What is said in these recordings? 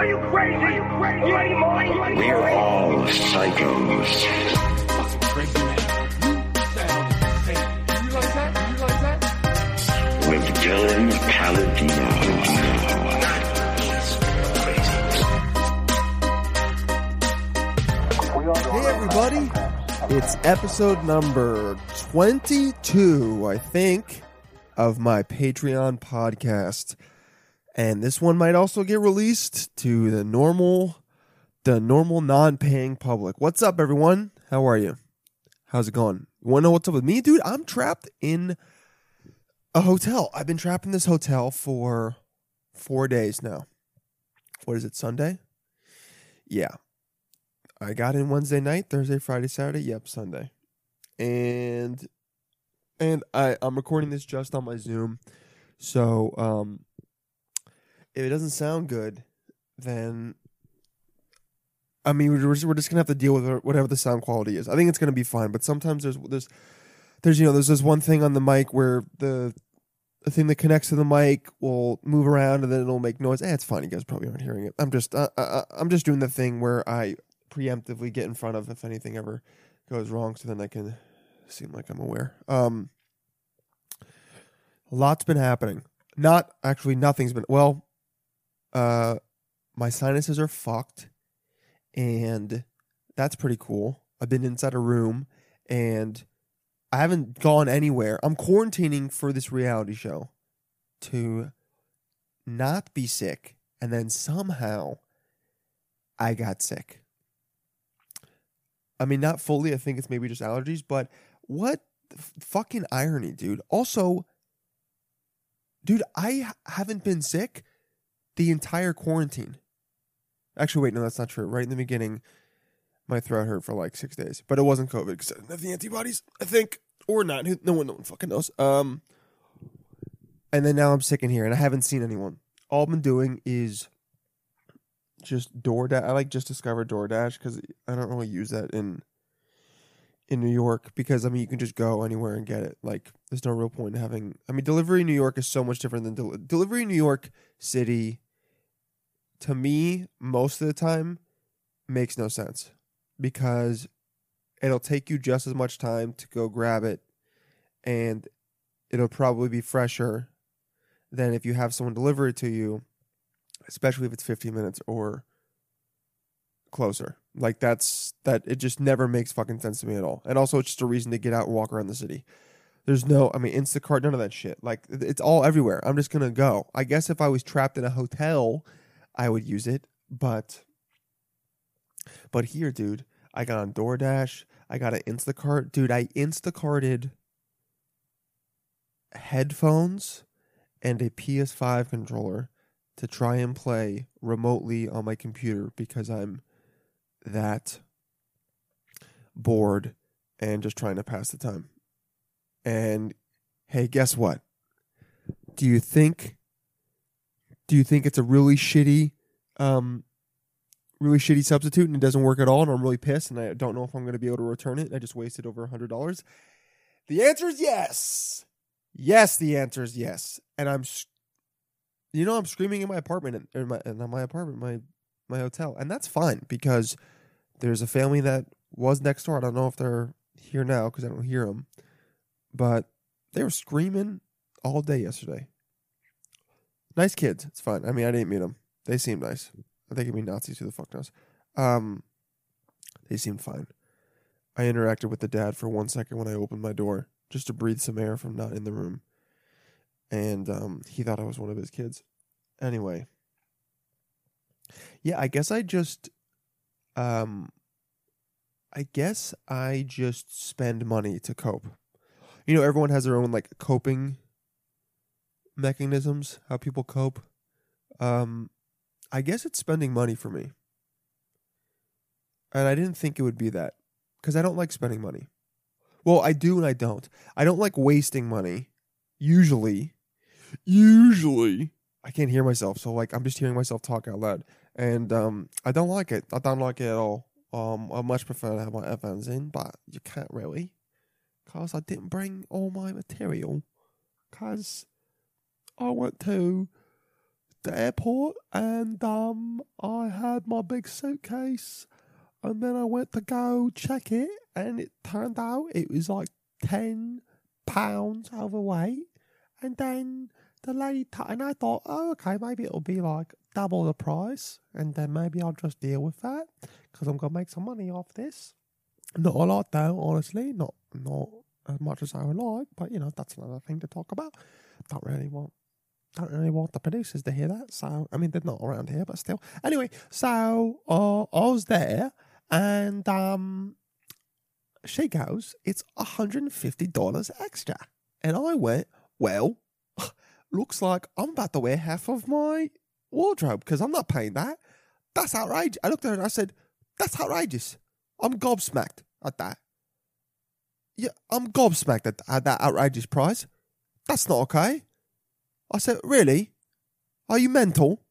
Are you crazy? Are you crazy? You ain't mine. We're all psychos. Crazy man. You sound insane. You realize that? You realize that? With Dylan Paladino. Hey everybody, it's episode number 22, I think, of my Patreon podcast. And this one might also get released to the normal the normal non-paying public. What's up everyone? How are you? How's it going? You want to know what's up with me, dude? I'm trapped in a hotel. I've been trapped in this hotel for 4 days now. What is it? Sunday? Yeah. I got in Wednesday night, Thursday, Friday, Saturday. Yep, Sunday. And and I I'm recording this just on my Zoom. So, um if it doesn't sound good, then I mean we're just, we're just to have to deal with whatever the sound quality is. I think it's to be fine, but sometimes there's there's there's you know, there's this one thing on the mic where the the thing that connects to the mic will move around and then it'll make noise. Eh, it's fine. You guys probably aren't hearing it. I'm just uh, uh, I'm just doing the thing where I preemptively get in front of if anything ever goes wrong so then I can seem like I'm aware. Um a lot's been happening. Not actually nothing's been well uh my sinuses are fucked and that's pretty cool. I've been inside a room and I haven't gone anywhere. I'm quarantining for this reality show to not be sick and then somehow I got sick. I mean, not fully. I think it's maybe just allergies, but what f- fucking irony, dude. Also, dude, I haven't been sick the entire quarantine. Actually, wait, no, that's not true. Right in the beginning, my throat hurt for like six days, but it wasn't COVID because I didn't have the antibodies, I think, or not. No one, no one fucking knows. Um, and then now I'm sick in here, and I haven't seen anyone. All I've been doing is just DoorDash. I like just discovered DoorDash because I don't really use that in in New York because I mean you can just go anywhere and get it. Like there's no real point in having. I mean delivery in New York is so much different than del- delivery in New York City. To me, most of the time, makes no sense because it'll take you just as much time to go grab it, and it'll probably be fresher than if you have someone deliver it to you especially if it's 15 minutes or closer. Like that's that it just never makes fucking sense to me at all. And also it's just a reason to get out and walk around the city. There's no I mean Instacart none of that shit. Like it's all everywhere. I'm just to go. I guess if I was trapped in a hotel, I would use it, but but here, dude, I got on DoorDash, I got an Instacart. Dude, I Instacarted headphones and a PS5 controller to try and play remotely on my computer because I'm that bored and just trying to pass the time. And hey, guess what? Do you think do you think it's a really shitty um really shitty substitute and it doesn't work at all and I'm really pissed and I don't know if I'm going to be able to return it. I just wasted over a $100. The answer is yes. Yes, the answer is yes. And I'm you know, I'm screaming in my apartment, in my, in my apartment, my my hotel, and that's fine because there's a family that was next door. I don't know if they're here now because I don't hear them, but they were screaming all day yesterday. Nice kids. It's fine. I mean, I didn't meet them. They seemed nice. They could be Nazis. Who the fuck knows? Um, they seemed fine. I interacted with the dad for one second when I opened my door just to breathe some air from not in the room and um, he thought I was one of his kids. Anyway, yeah, I guess I just, um, I guess I just spend money to cope. You know, everyone has their own like coping mechanisms, how people cope. Um, I guess it's spending money for me, and I didn't think it would be that because I don't like spending money. Well, I do and I don't. I don't like wasting money. Usually, usually I can't hear myself, so like I'm just hearing myself talk out loud, and um, I don't like it. I don't like it at all. Um, I much prefer to have my headphones in, but you can't really, cause I didn't bring all my material, cause I went to the airport and um I had my big suitcase and then I went to go check it and it turned out it was like 10 pounds overweight and then the lady t- and I thought oh okay maybe it'll be like double the price and then maybe I'll just deal with that because I'm gonna make some money off this not a lot though honestly not not as much as I would like but you know that's another thing to talk about don't really want don't really want the producers to hear that. So, I mean, they're not around here, but still. Anyway, so uh, I was there, and um, she goes, "It's hundred and fifty dollars extra," and I went, "Well, looks like I'm about to wear half of my wardrobe because I'm not paying that. That's outrageous." I looked at her and I said, "That's outrageous. I'm gobsmacked at that. Yeah, I'm gobsmacked at, at that outrageous price. That's not okay." I said, Really? Are you mental?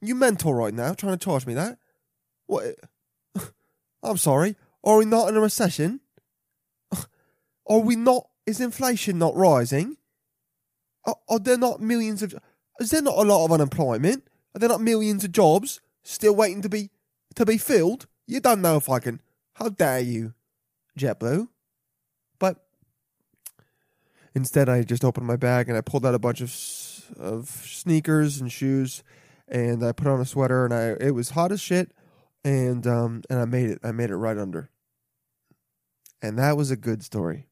You mental right now, trying to charge me that? What? I'm sorry. Are we not in a recession? Are we not? Is inflation not rising? Are, are there not millions of? Is there not a lot of unemployment? Are there not millions of jobs still waiting to be to be filled? You don't know if I can. How dare you, JetBlue? But Instead, I just opened my bag and I pulled out a bunch of of sneakers and shoes, and I put on a sweater, and I it was hot as shit, and um and I made it. I made it right under, and that was a good story,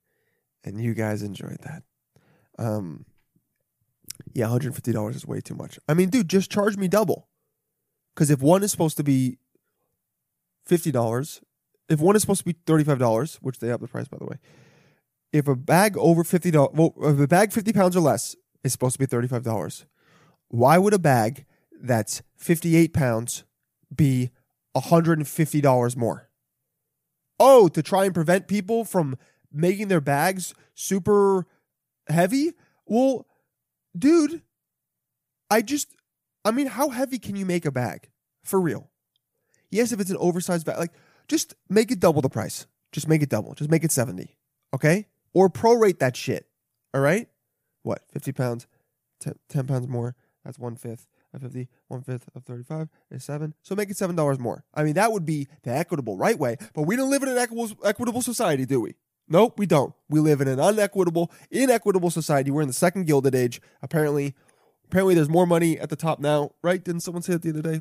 and you guys enjoyed that. Um, yeah, one hundred fifty dollars is way too much. I mean, dude, just charge me double, because if one is supposed to be fifty dollars, if one is supposed to be thirty five dollars, which they have the price by the way if a bag over fifty dollars, well, if a bag fifty pounds or less is supposed to be thirty five dollars, why would a bag that's fifty eight pounds be hundred and fifty dollars more? Oh, to try and prevent people from making their bags super heavy? Well, dude, I just, I mean, how heavy can you make a bag for real? Yes, if it's an oversized bag, like just make it double the price. Just make it double. Just make it seventy. Okay or prorate that shit. All right? What? 50 pounds, 10, 10 pounds more. That's one fifth of 50. One fifth of 35 is seven. So make it $7 more. I mean, that would be the equitable right way, but we don't live in an equitable, equitable society, do we? Nope, we don't. We live in an unequitable, inequitable society. We're in the second gilded age. Apparently, apparently there's more money at the top now, right? Didn't someone say it the other day?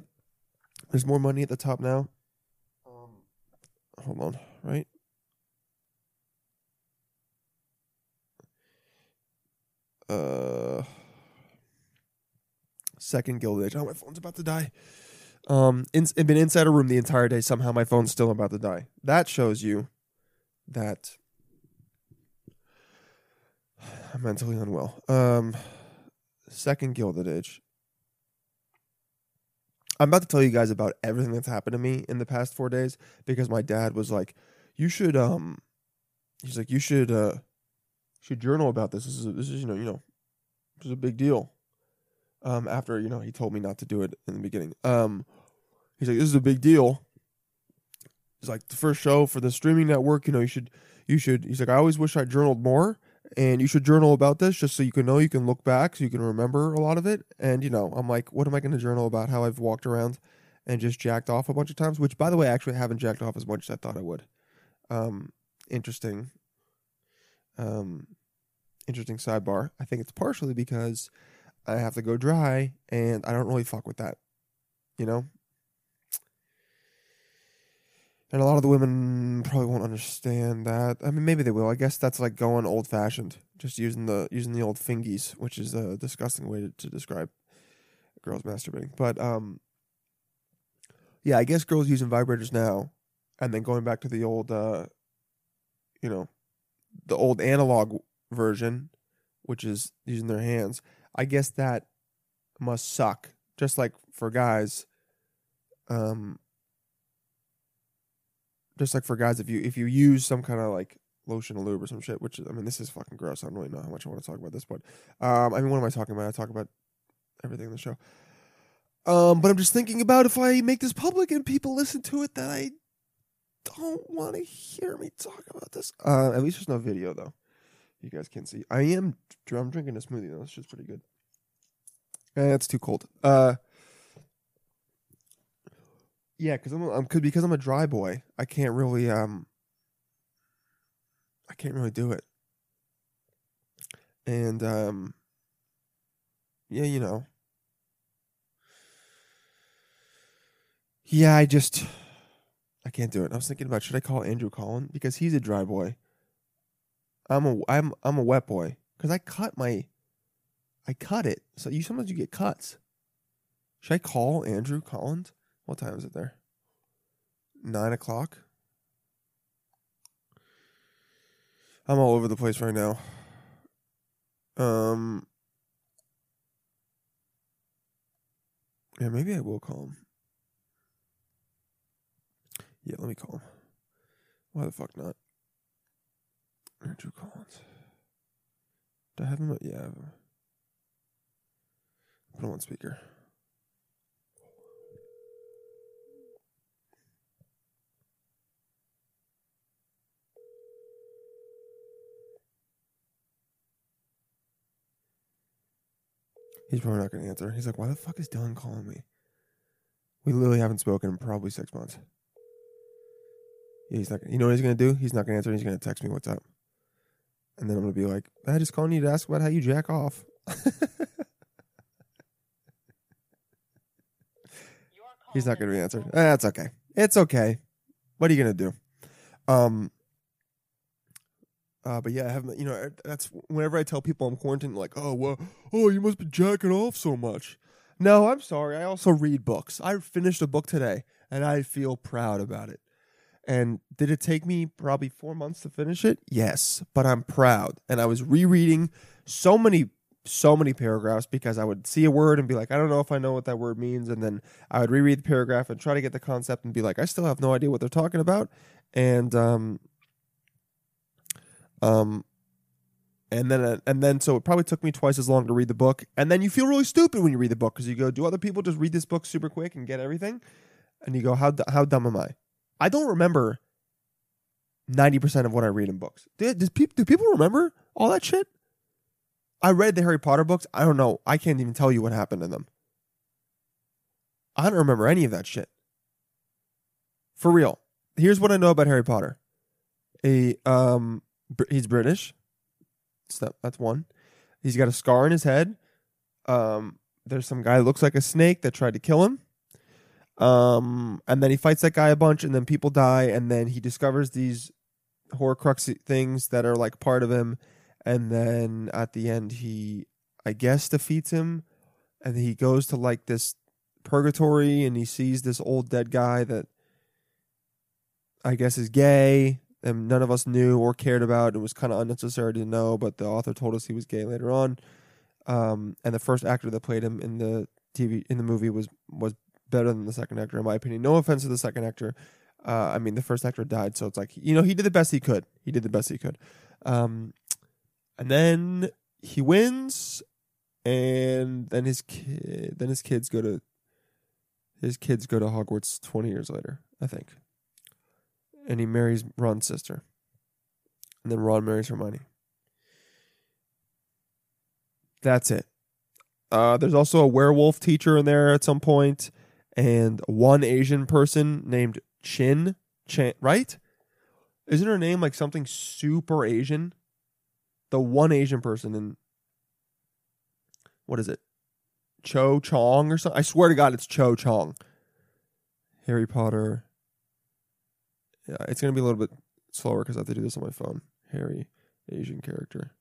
There's more money at the top now. Um, hold on, right? uh second gilded age. Oh, my phone's about to die. Um, in, I've been inside a room the entire day. Somehow my phone's still about to die. That shows you that mentally unwell. Um, second gilded age. I'm about to tell you guys about everything that's happened to me in the past four days because my dad was like, "You should," um, he's like, "You should, uh, should journal about this. This is, a, this is, you know, you know, this is a big deal." Um, after you know, he told me not to do it in the beginning. Um, he's like, "This is a big deal." He's like, "The first show for the streaming network. You know, you should, you should." He's like, "I always wish I journaled more." And you should journal about this just so you can know you can look back so you can remember a lot of it. And you know i'm like what am i going to journal about? How i've walked around and just jacked off a bunch of times which by the way I actually haven't jacked off as much as i thought i would. Um interesting. Um interesting sidebar. I think it's partially because i have to go dry and i don't really fuck with that you know and a lot of the women probably won't understand that. I mean, maybe they will. I guess that's like going old fashioned, just using the using the old fingies, which is a disgusting way to, to describe girls masturbating. But um, yeah, I guess girls using vibrators now, and then going back to the old, uh, you know, the old analog version, which is using their hands. I guess that must suck, just like for guys. Um, just like for guys, if you if you use some kind of like lotion or lube or some shit, which I mean, this is fucking gross. I don't really know how much I want to talk about this, but um, I mean, what am I talking about? I talk about everything in the show. Um, but I'm just thinking about if I make this public and people listen to it, that I don't want to hear me talk about this. Uh, at least there's no video though. You guys can see. I am. I'm drinking a smoothie though. It's just pretty good. Eh, that's too cold. Uh, yeah, because I'm, I'm cause, because I'm a dry boy. I can't really um. I can't really do it. And um. Yeah, you know. Yeah, I just. I can't do it. I was thinking about should I call Andrew Collin because he's a dry boy. I'm a I'm I'm a wet boy because I cut my I cut it. So you sometimes you get cuts. Should I call Andrew Collins? What time is it there? Nine o'clock. I'm all over the place right now. Um. Yeah, maybe I will call him. Yeah, let me call him. Why the fuck not? Andrew Collins. Do I have him? Yeah, I have him. Put him on speaker. He's probably not going to answer. He's like, why the fuck is Dylan calling me? We literally haven't spoken in probably six months. Yeah, he's not. You know what he's going to do? He's not going to answer. He's going to text me what's up, and then I'm going to be like, I just calling you to ask about how you jack off. He's not going to be answered. That's okay. It's okay. What are you going to do? Um. Uh, but yeah, I haven't. you know that's whenever I tell people I'm quarantined, like, oh well, oh you must be jacking off so much. No, I'm sorry. I also read books. I finished a book today, and I feel proud about it. And did it take me probably four months to finish it? Yes, but I'm proud. And I was rereading so many, so many paragraphs because I would see a word and be like, I don't know if I know what that word means. And then I would reread the paragraph and try to get the concept and be like, I still have no idea what they're talking about. And, um, um, and then, and then, so it probably took me twice as long to read the book. And then you feel really stupid when you read the book because you go, do other people just read this book super quick and get everything? And you go, how, how dumb am I? I don't remember 90% of what I read in books. Do, does peop, do people remember all that shit? I read the Harry Potter books. I don't know. I can't even tell you what happened in them. I don't remember any of that shit. For real. Here's what I know about Harry Potter. A um He's British. So that, that's one. He's got a scar in his head. Um there's some guy looks like a snake that tried to kill him. Um, and then he fights that guy a bunch, and then people die, and then he discovers these Horcrux things that are like part of him, and then at the end he, I guess, defeats him, and he goes to like this purgatory, and he sees this old dead guy that I guess is gay, and none of us knew or cared about. It was kind of unnecessary to know, but the author told us he was gay later on. Um, and the first actor that played him in the TV in the movie was was better than the second actor, in my opinion. No offense to the second actor. Uh, I mean, the first actor died, so it's like you know he did the best he could. He did the best he could. Um, and then he wins, and then his kid, then his kids go to his kids go to Hogwarts twenty years later, I think. And he marries Ron's sister, and then Ron marries Hermione. That's it. Uh, there's also a werewolf teacher in there at some point, and one Asian person named Chin. Chin, right? Isn't her name like something super Asian? The one Asian person in what is it? Cho Chong or something? I swear to God, it's Cho Chong. Harry Potter. Yeah, it's gonna be a little bit slower because I have to do this on my phone. Harry, Asian character.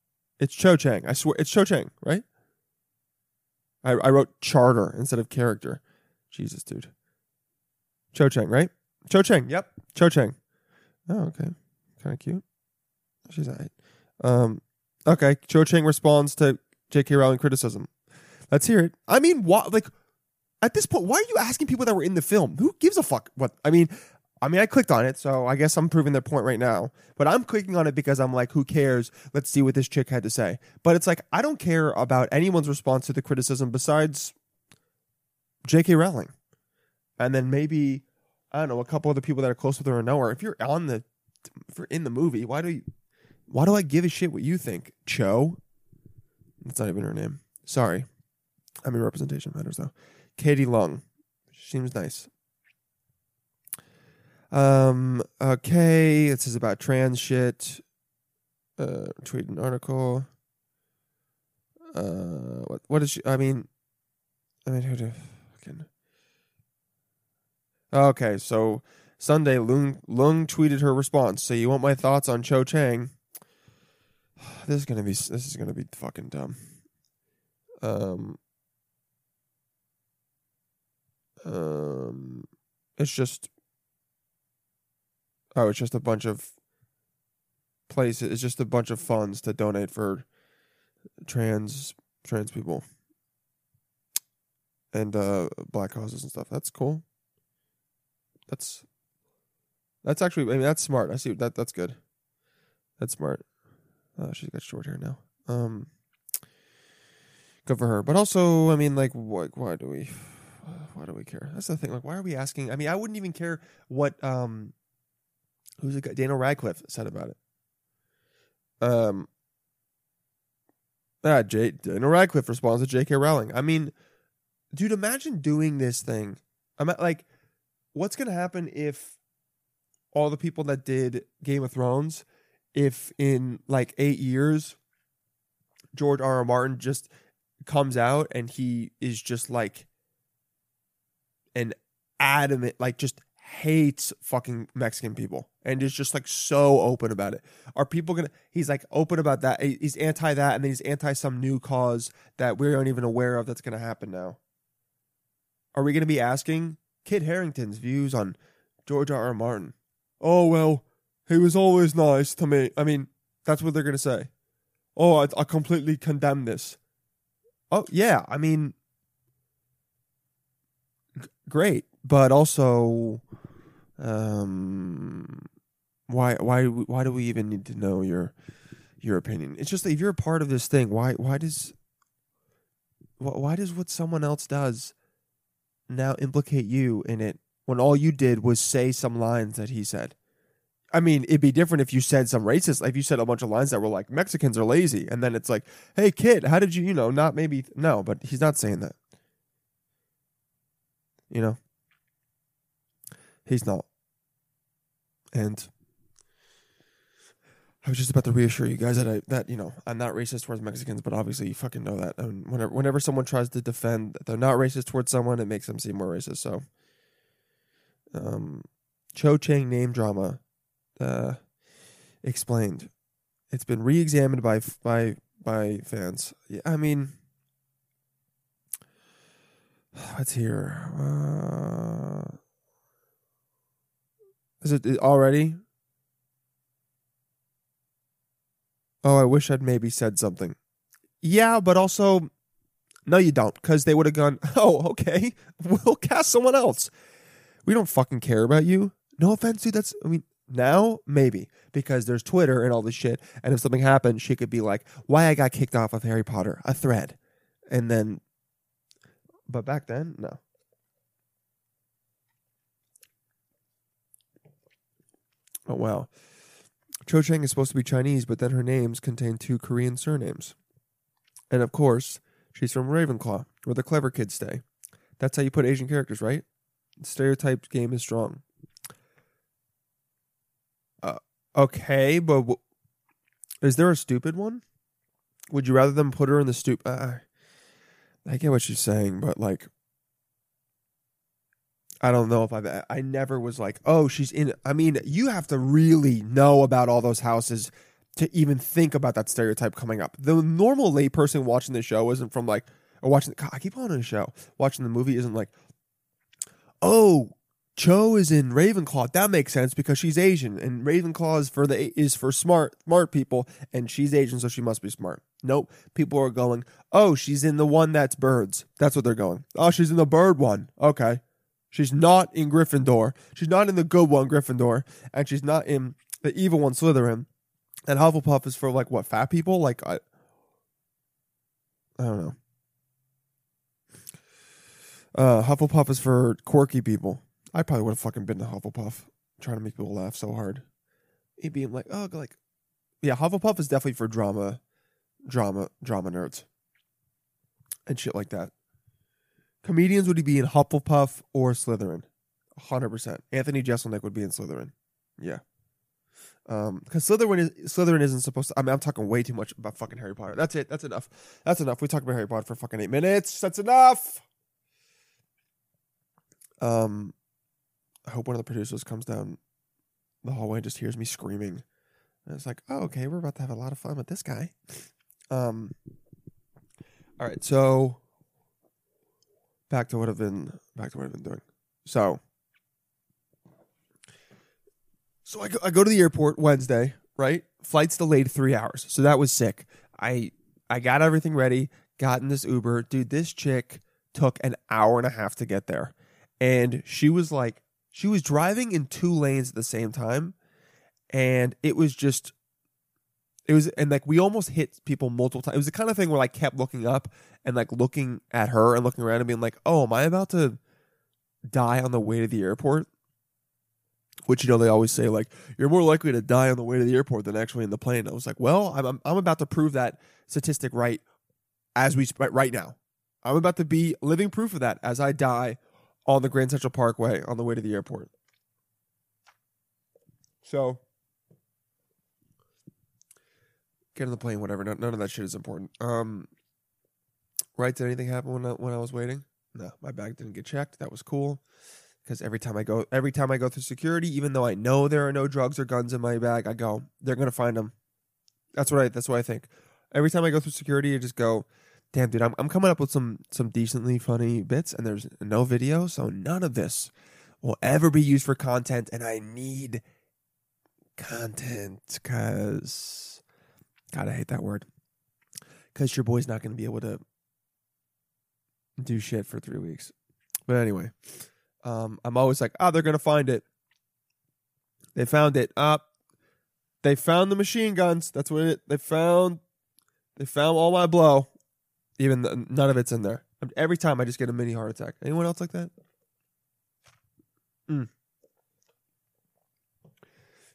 It's Cho Chang. I swear, it's Cho Chang, right? I, I wrote charter instead of character. Jesus, dude. Cho Chang, right? Cho Chang. Yep. Cho Chang. Oh, okay. Kind of cute. She's all right. Um, okay. Cho Chang responds to J.K. Rowling criticism. Let's hear it. I mean, what? Like, at this point, why are you asking people that were in the film? Who gives a fuck? What? I mean, I mean, I clicked on it, so I guess I'm proving their point right now. But I'm clicking on it because I'm like, who cares? Let's see what this chick had to say. But it's like, I don't care about anyone's response to the criticism besides J.K. Rowling. And then maybe, I don't know, a couple other people that are close with her or know her. If you're on the, if you're in the movie, why do you, why do I give a shit what you think? Cho? That's not even her name. Sorry. I mean, representation matters though. Katie Leung seems nice. Um. Okay. This is about trans shit. Uh. Tweet an article. Uh. What? What is she? I mean. I mean, who do? Fucking. Okay. So Sunday, Leung Leung tweeted her response. So you want my thoughts on Cho Chang? This is gonna be. This is gonna be fucking dumb. Um. Um. It's just Oh, it's just a bunch of places. It's just a bunch of funds to donate for trans trans people and uh black causes and stuff. That's cool. That's that's actually. I mean, that's smart. I see that. That's good. That's smart. Uh, she's got short hair now. Um, good for her. But also, I mean, like, why, why do we? Why do we care? That's the thing. Like, why are we asking? I mean, I wouldn't even care what um who's the guy Daniel Radcliffe said about it. Um ah, J Daniel Radcliffe responds to J.K. Rowling. I mean, dude, imagine doing this thing. I'm at, like, what's gonna happen if all the people that did Game of Thrones, if in like eight years, George R. R. Martin just comes out and he is just like an adamant, like just hates fucking Mexican people and is just like so open about it. Are people gonna? He's like open about that. He's anti that, and then he's anti some new cause that we aren't even aware of that's gonna happen now. Are we gonna be asking Kit Harington's views on George R. R. Martin? Oh well, he was always nice to me. I mean, that's what they're gonna say. Oh, I, I completely condemn this. Oh yeah, I mean, g- great, but also, um, why why why do we even need to know your your opinion? It's just if you're a part of this thing, why why does why, why does what someone else does now implicate you in it when all you did was say some lines that he said? I mean, it'd be different if you said some racist, if you said a bunch of lines that were like Mexicans are lazy, and then it's like, hey kid, how did you, you know, not maybe no, but he's not saying that. You know, he's not, and I was just about to reassure you guys that I that you know I'm not racist towards Mexicans, but obviously you fucking know that. And whenever whenever someone tries to defend that they're not racist towards someone, it makes them seem more racist. So, um, Cho Chang name drama, uh, explained. It's been re-examined by by by fans. Yeah, I mean, let's hear. Uh, is it already? Oh, I wish I'd maybe said something. Yeah, but also, no, you don't, because they would have gone, oh, okay, we'll cast someone else. We don't fucking care about you. No offense, dude. That's, I mean, now, maybe, because there's Twitter and all this shit. And if something happened, she could be like, why I got kicked off of Harry Potter, a thread. And then, but back then, no. Oh, wow. Cho Chang is supposed to be Chinese, but then her names contain two Korean surnames. And of course, she's from Ravenclaw, where the clever kids stay. That's how you put Asian characters, right? The stereotyped game is strong. Uh, okay, but w- is there a stupid one? Would you rather them put her in the stupid? Uh, I get what she's saying, but like, I don't know if I've. I never was like, oh, she's in. I mean, you have to really know about all those houses to even think about that stereotype coming up. The normal layperson watching the show isn't from like, or watching. God, I keep it a show. Watching the movie isn't like, oh, Cho is in Ravenclaw. That makes sense because she's Asian, and Ravenclaw is for the is for smart smart people, and she's Asian, so she must be smart. Nope. People are going, oh, she's in the one that's birds. That's what they're going. Oh, she's in the bird one. Okay. She's not in Gryffindor. She's not in the good one, Gryffindor, and she's not in the evil one, Slytherin. And Hufflepuff is for like what fat people? Like I, I don't know. Uh, Hufflepuff is for quirky people. I probably would have fucking been to Hufflepuff, trying to make people laugh so hard. It being like, oh, like, yeah, Hufflepuff is definitely for drama, drama, drama nerds, and shit like that. Comedians would be in Hufflepuff or Slytherin. 100%. Anthony Jeselnik would be in Slytherin. Yeah. Um, because Slytherin is Slytherin isn't supposed to. I mean, I'm talking way too much about fucking Harry Potter. That's it. That's enough. That's enough. We talked about Harry Potter for fucking eight minutes. That's enough. Um, I hope one of the producers comes down the hallway and just hears me screaming. And it's like, oh, okay, we're about to have a lot of fun with this guy. Um, all right, so back to what I've been back to what I've been doing. So, so I go, I go to the airport Wednesday, right? Flight's delayed three hours, so that was sick. I I got everything ready, got in this Uber, dude. This chick took an hour and a half to get there, and she was like, she was driving in two lanes at the same time, and it was just it was and like we almost hit people multiple times. It was the kind of thing where I kept looking up and like looking at her and looking around and being like, "Oh, am I about to die on the way to the airport?" Which you know they always say like you're more likely to die on the way to the airport than actually in the plane. I was like, "Well, I'm I'm, I'm about to prove that statistic right as we right now. I'm about to be living proof of that as I die on the Grand Central Parkway on the way to the airport." So get on the plane, whatever. None, of that shit is important. Um, right? Did anything happen when I, when I was waiting? No, my bag didn't get checked. That was cool because every time I go, every time I go through security, even though I know there are no drugs or guns in my bag, I go, they're gonna find them. That's what I. That's what I think. Every time I go through security, I just go, damn, dude, I'm I'm coming up with some some decently funny bits, and there's no video, so none of this will ever be used for content, and I need content because God, I hate that word. Because your boy's not going to be able to do shit for three weeks. But anyway, um, I'm always like, oh, they're going to find it. They found it. Up. they found the machine guns. That's what it. They found. They found all my blow. Even the, none of it's in there. Every time I just get a mini heart attack. Anyone else like that? Mm.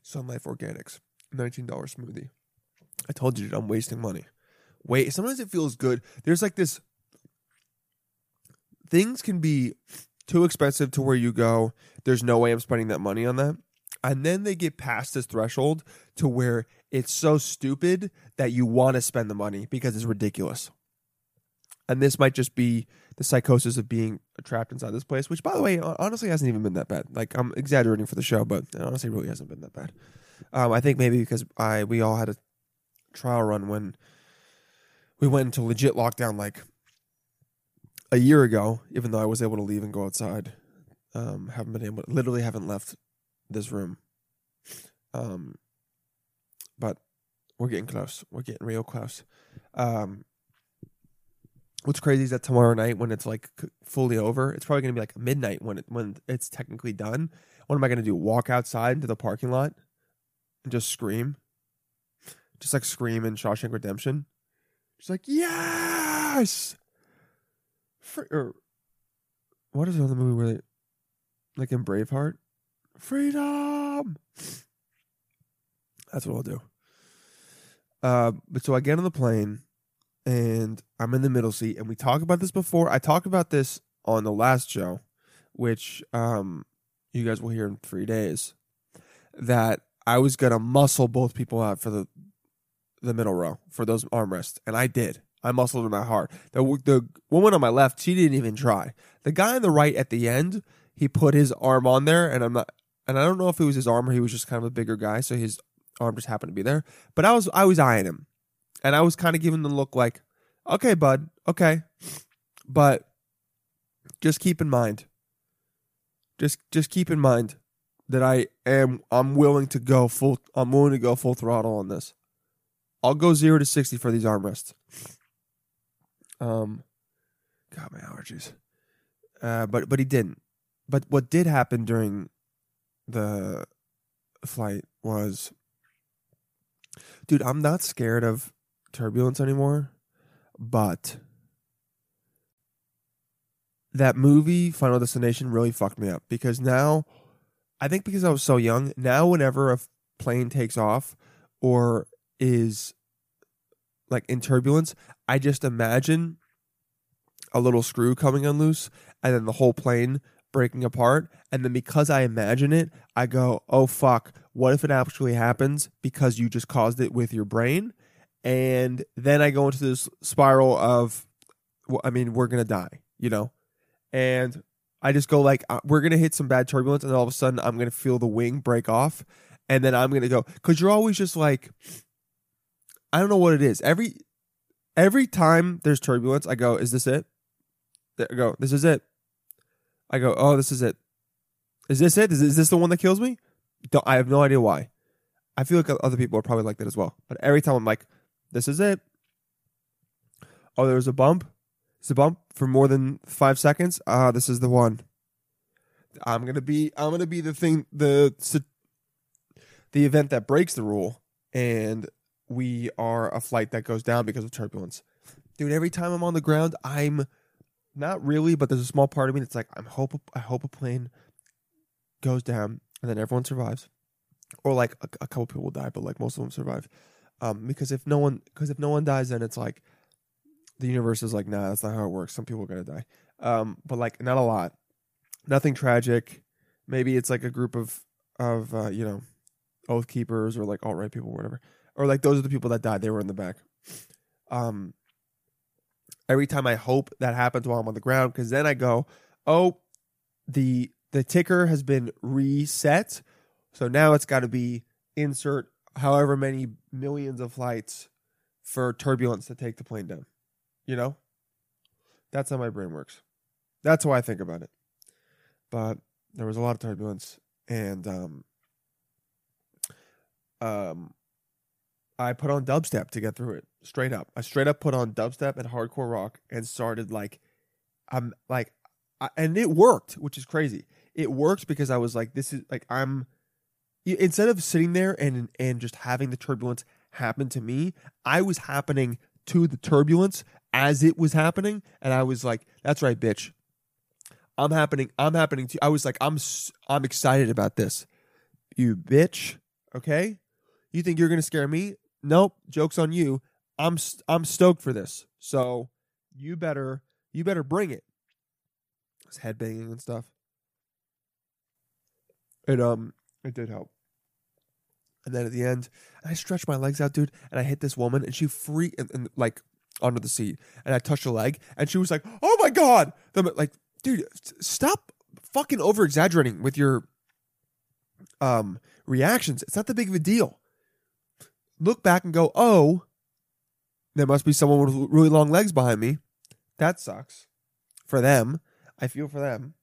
Sun Life Organics, nineteen dollars smoothie. I told you, dude, I'm wasting money. Wait, sometimes it feels good. There's like this. Things can be too expensive to where you go. There's no way I'm spending that money on that. And then they get past this threshold to where it's so stupid that you want to spend the money because it's ridiculous. And this might just be the psychosis of being trapped inside this place, which, by the way, honestly hasn't even been that bad. Like I'm exaggerating for the show, but it honestly really hasn't been that bad. Um, I think maybe because I we all had a trial run when we went into legit lockdown like a year ago, even though I was able to leave and go outside. Um, haven't been able, literally haven't left this room. Um, but we're getting close. We're getting real close. Um, what's crazy is that tomorrow night, when it's like fully over, it's probably gonna be like midnight when it when it's technically done. What am I gonna do? Walk outside into the parking lot and just scream, just like scream in Shawshank Redemption. She's like yes, Fr- or what is another movie where they like in Braveheart, freedom. That's what I'll do. Uh, but so I get on the plane and I'm in the middle seat, and we talk about this before. I talked about this on the last show, which um, you guys will hear in three days. That I was gonna muscle both people out for the the middle row for those armrests, and I did. I muscled in my heart. The the woman on my left, she didn't even try. The guy on the right at the end, he put his arm on there, and I'm not, and I don't know if it was his arm or he was just kind of a bigger guy, so his arm just happened to be there. But I was I was eyeing him, and I was kind of giving the look like, okay, bud, okay, but just keep in mind, just just keep in mind that I am I'm willing to go full I'm willing to go full throttle on this. I'll go zero to sixty for these armrests. Um, God, my allergies. Uh, but but he didn't. But what did happen during the flight was, dude, I'm not scared of turbulence anymore, but that movie Final Destination really fucked me up because now, I think because I was so young, now whenever a plane takes off or is like in turbulence, I just imagine a little screw coming unloose and then the whole plane breaking apart. And then because I imagine it, I go, oh fuck, what if it actually happens because you just caused it with your brain? And then I go into this spiral of, well, I mean, we're going to die, you know? And I just go like, uh, we're going to hit some bad turbulence. And all of a sudden, I'm going to feel the wing break off. And then I'm going to go, because you're always just like, I don't know what it is. Every every time there's turbulence, I go, "Is this it?" I go, "This is it." I go, "Oh, this is it." Is this it? Is, is this the one that kills me? Don't, I have no idea why. I feel like other people are probably like that as well. But every time I'm like, "This is it." Oh, there was a bump. It's a bump for more than five seconds. Ah, this is the one. I'm gonna be. I'm gonna be the thing. The the event that breaks the rule, and we are a flight that goes down because of turbulence. Dude, every time I'm on the ground, I'm not really, but there's a small part of me that's like, I'm hope I hope a plane goes down and then everyone survives, or like a, a couple people die, but like most of them survive. Um, because if no one, because if no one dies, then it's like the universe is like, nah, that's not how it works. Some people are gonna die, um, but like not a lot, nothing tragic. Maybe it's like a group of of uh, you know oath keepers or like alt right people, whatever or like those are the people that died. They were in the back. Um, every time I hope that happens while I'm on the ground, because then I go, oh, the the ticker has been reset, so now it's got to be insert however many millions of flights for turbulence to take the plane down. You know, that's how my brain works. That's how I think about it. But there was a lot of turbulence, and um, um, I put on dubstep to get through it. Straight up. I straight up put on dubstep and hardcore rock and started like I'm like I, and it worked, which is crazy. It worked because I was like this is like I'm instead of sitting there and and just having the turbulence happen to me, I was happening to the turbulence as it was happening and I was like that's right, bitch. I'm happening I'm happening to I was like I'm I'm excited about this. You bitch, okay? You think you're to scare me? Nope, joke's on you. I'm I'm stoked for this. So you better you better bring it. It's headbanging and stuff. It um it did help. And then at the end, I stretched my legs out, dude, and I hit this woman, and she freaked and, and like under the seat, and I touched her leg, and she was like, "Oh my god!" Like, dude, stop fucking over exaggerating with your um reactions. It's not that big of a deal look back and go, oh, there must be someone with really long legs behind me. That sucks for them. I feel for them.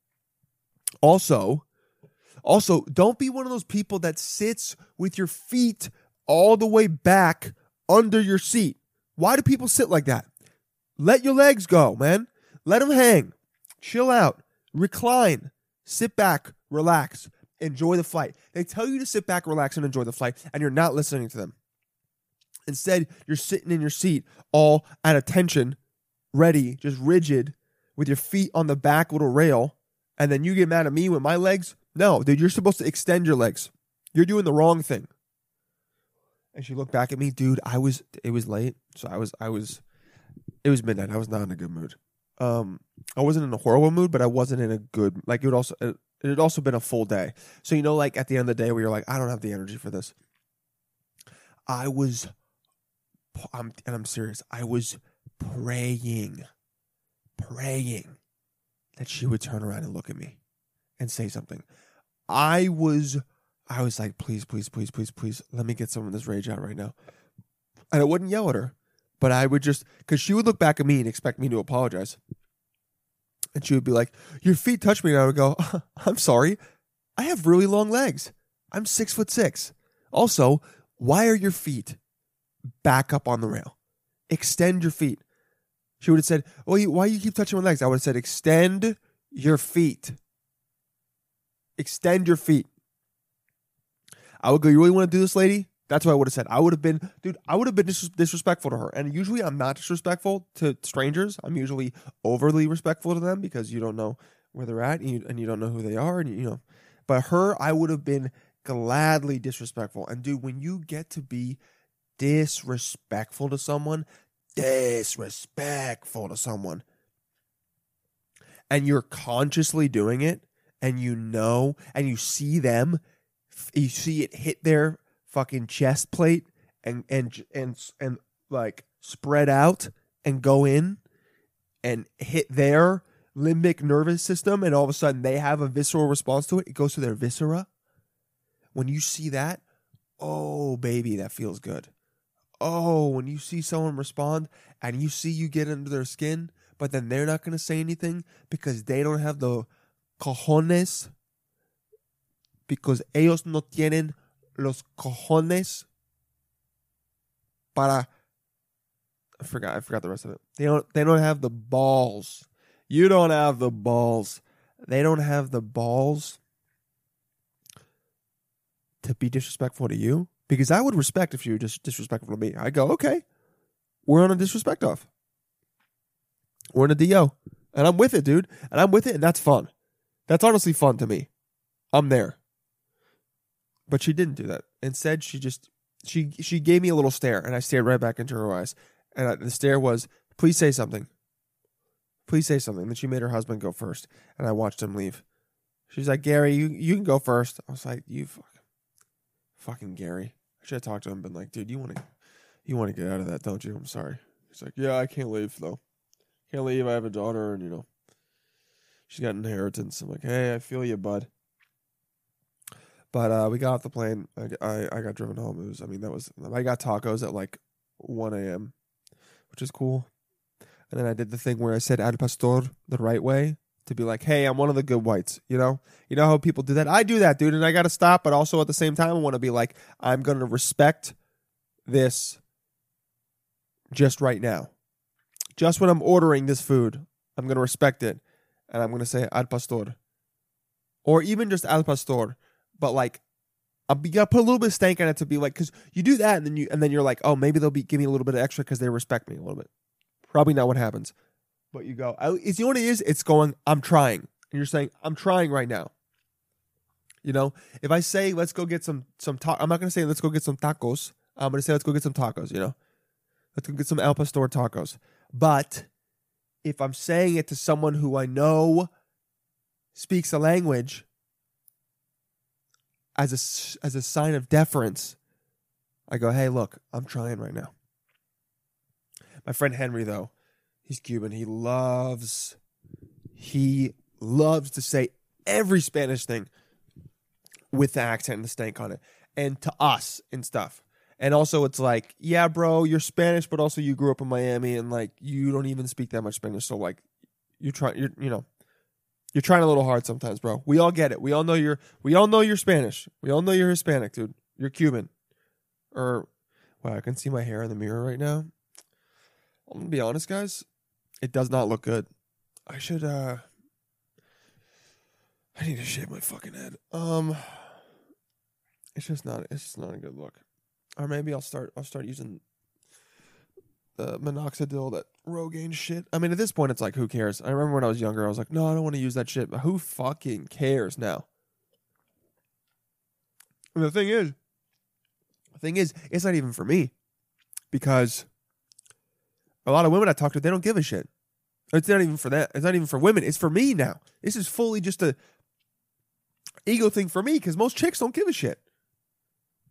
Also, also, don't be one of those people that sits with your feet all the way back under your seat. Why do people sit like that? Let your legs go, man. Let them hang. Chill out. Recline. Sit back. Relax. Enjoy the flight. They tell you to sit back, relax, and enjoy the flight, and you're not listening to them. Instead, you're sitting in your seat all at attention, ready, just rigid, with your feet on the back little rail. And then you get mad at me with my legs? No, dude, you're supposed to extend your legs. You're doing the wrong thing. And she looked back at me, dude. I was, it was late. So I was, I was, it was midnight. I was not in a good mood. Um, I wasn't in a horrible mood, but I wasn't in a good, like, it would also, it, it had also been a full day. So, you know, like at the end of the day where you're like, I don't have the energy for this. I was I'm, and I'm serious. I was praying, praying that she would turn around and look at me and say something. I was, I was like, please, please, please, please, please, let me get some of this rage out right now. And I wouldn't yell at her, but I would just, because she would look back at me and expect me to apologize. And she would be like, Your feet touch me. And I would go, I'm sorry. I have really long legs. I'm six foot six. Also, why are your feet back up on the rail. Extend your feet. She would have said, oh, Well, why you keep touching my legs? I would have said, Extend your feet. Extend your feet. I would go, You really want to do this, lady? That's what I would have said. I would have been, dude, I would have been dis- disrespectful to her. And usually I'm not disrespectful to strangers. I'm usually overly respectful to them because you don't know where they're at and you, and you don't know who they are. And you know, but her, I would have been gladly disrespectful. And dude, when you get to be disrespectful to someone, disrespectful to someone, and you're consciously doing it and you know and you see them you see it hit their fucking chest plate and and and and like spread out and go in and hit their limbic nervous system and all of a sudden they have a visceral response to it. It goes to their viscera. When you see that oh baby that feels good oh when you see someone respond and you see you get under their skin but then they're not going to say anything because they don't have the cojones because ellos no tienen los cojones para I forgot I forgot the rest of it. They don't they don't have the balls. You don't have the balls. They don't have the balls to be disrespectful to you because I would respect if you were just disrespectful to me. I go, "Okay. We're on a disrespect off. We're in a DO." And I'm with it, dude. And I'm with it and that's fun. That's honestly fun to me. I'm there. But she didn't do that. Instead, she just she she gave me a little stare, and I stared right back into her eyes. And I, the stare was, "Please say something. Please say something." Then she made her husband go first, and I watched him leave. She's like, "Gary, you you can go first. I was like, "You fucking, fucking Gary." I should have talked to him, and been like, "Dude, you want to you want to get out of that, don't you?" I'm sorry. He's like, "Yeah, I can't leave though. Can't leave. I have a daughter, and you know." She's got inheritance. I'm like, hey, I feel you, bud. But uh, we got off the plane. I, I, I got driven home. It was, I mean, that was, I got tacos at like 1 a.m., which is cool. And then I did the thing where I said al pastor the right way to be like, hey, I'm one of the good whites. You know, you know how people do that. I do that, dude, and I got to stop. But also at the same time, I want to be like, I'm going to respect this just right now. Just when I'm ordering this food, I'm going to respect it and I'm gonna say al pastor, or even just al pastor, but like I'm gotta put a little bit of stank on it to be like, because you do that and then you and then you're like, oh, maybe they'll be give me a little bit of extra because they respect me a little bit. Probably not what happens, but you go. I- It's you know what it is. It's going. I'm trying, and you're saying I'm trying right now. You know, if I say let's go get some some ta- I'm not gonna say let's go get some tacos. I'm gonna say let's go get some tacos. You know, let's go get some al pastor tacos. But if I'm saying it to someone who I know speaks a language as a, as a sign of deference, I go, "Hey, look, I'm trying right now." My friend Henry though, he's Cuban. He loves he loves to say every Spanish thing with the accent and the stank on it. And to us and stuff. And also, it's like, yeah, bro, you're Spanish, but also you grew up in Miami, and like you don't even speak that much Spanish. So like, you're trying, you're you know, you're trying a little hard sometimes, bro. We all get it. We all know you're. We all know you're Spanish. We all know you're Hispanic, dude. You're Cuban, or wow, I can see my hair in the mirror right now. I'm gonna be honest, guys. It does not look good. I should. uh I need to shave my fucking head. Um, it's just not. It's just not a good look or maybe I'll start I'll start using the minoxidil that Rogaine shit. I mean, at this point, it's like, who cares? I remember when I was younger, I was like, no, I don't want to use that shit. But who fucking cares now? And the thing is, the thing is, it's not even for me because a lot of women I talk to, they don't give a shit. It's not even for that. It's not even for women. It's for me now. This is fully just a ego thing for me because most chicks don't give a shit.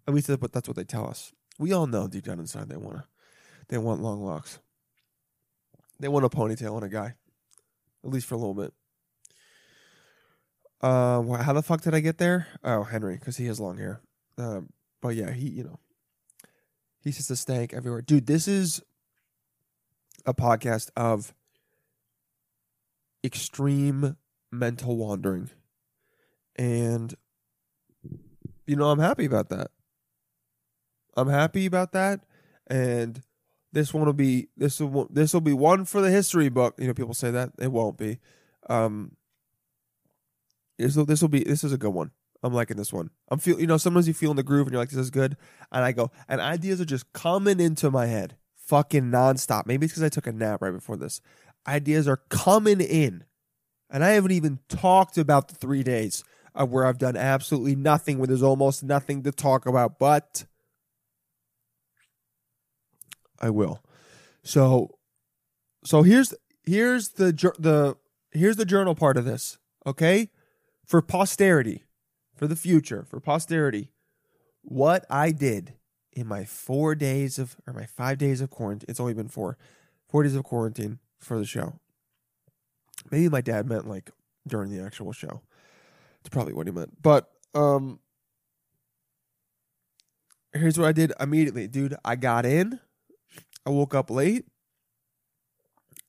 At least that's what, that's what they tell us. We all know deep down inside they want to, they want long locks. They want a ponytail on a guy, at least for a little bit. Uh, how the fuck did I get there? Oh, Henry, because he has long hair. Um, but yeah, he, you know, he's just a stank everywhere, dude. This is a podcast of extreme mental wandering, and you know, I'm happy about that. I'm happy about that, and this one will be this will this will be one for the history book. You know, people say that it won't be. Um, this will this will be this is a good one. I'm liking this one. I'm feel you know sometimes you feel in the groove and you're like this is good, and I go and ideas are just coming into my head, fucking nonstop. Maybe it's because I took a nap right before this. Ideas are coming in, and I haven't even talked about the three days of where I've done absolutely nothing, where there's almost nothing to talk about, but I will. So, so here's here's the the here's the journal part of this, okay? For posterity, for the future, for posterity, what I did in my four days of, or my five days of quarantine, it's only been four, four days of quarantine for the show. Maybe my dad meant like during the actual show. It's probably what he meant. But, um, here's what I did immediately, dude. I got in, I woke up late,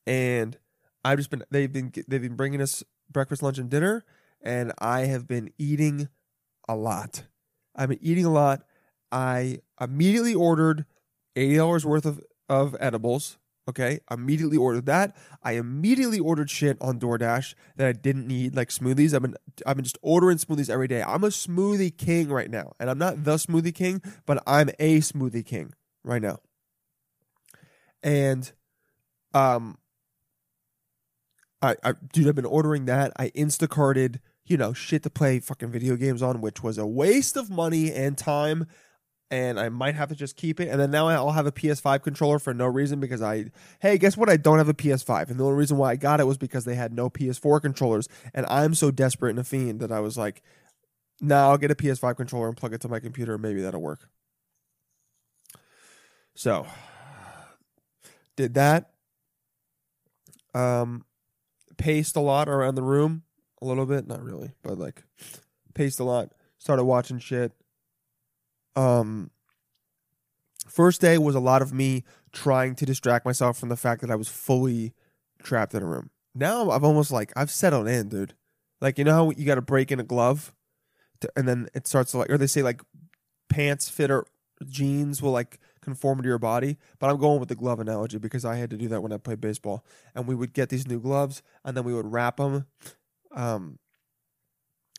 and I've just been they've been they've been bringing us breakfast, lunch, and dinner, and I have been eating a lot. I've been eating a lot. I immediately ordered eighty dollars worth of of edibles. Okay, immediately ordered that. I immediately ordered shit on DoorDash that I didn't need, like smoothies. I've been I've been just ordering smoothies every day. I'm a smoothie king right now, and I'm not the smoothie king, but I'm a smoothie king right now. And, um, I, I dude, I've been ordering that. I Instacarted, you know, shit to play fucking video games on, which was a waste of money and time. And I might have to just keep it. And then now I'll have a PS5 controller for no reason because I, hey, guess what? I don't have a PS5. And the only reason why I got it was because they had no PS4 controllers. And I'm so desperate and a fiend that I was like, nah, I'll get a PS5 controller and plug it to my computer. Maybe that'll work. So, did that. Um, paced a lot around the room, a little bit, not really, but like paced a lot. Started watching shit. Um, first day was a lot of me trying to distract myself from the fact that I was fully trapped in a room. Now I've almost like I've settled in, dude. Like you know how you got to break in a glove, to, and then it starts to like, or they say like pants fit or jeans will like conform to your body. But I'm going with the glove analogy because I had to do that when I played baseball. And we would get these new gloves and then we would wrap them. Um,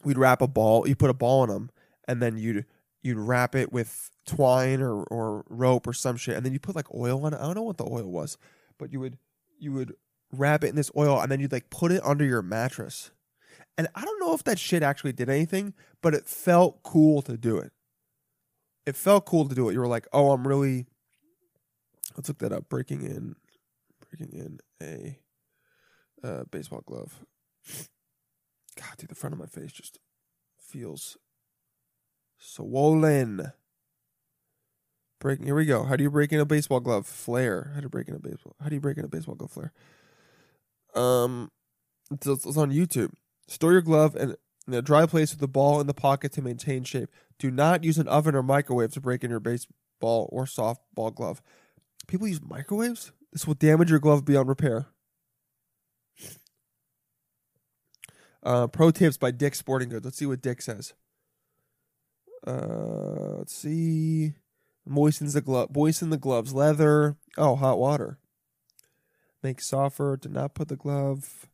we'd wrap a ball. You put a ball in them, and then you'd you'd wrap it with twine or or rope or some shit, and then you put like oil on it. I don't know what the oil was, but you would you would wrap it in this oil, and then you'd like put it under your mattress. And I don't know if that shit actually did anything, but it felt cool to do it it felt cool to do it. You were like, oh, I'm really. Let's look that up. Breaking in, breaking in a uh, baseball glove. God, dude, the front of my face just feels swollen. Breaking. Here we go. How do you break in a baseball glove? Flare. How do you break in a baseball? How do you break in a baseball glove? Flare. Um, it's, it's on YouTube. Store your glove in, in a dry place with the ball in the pocket to maintain shape. Do not use an oven or microwave to break in your baseball or softball glove. People use microwaves? This will damage your glove beyond repair. Uh, pro tips by Dick Sporting Goods. Let's see what Dick says. Uh, let's see. Moistens the glove. Moisten the gloves. Leather. Oh, hot water. Make softer. Do not put the glove.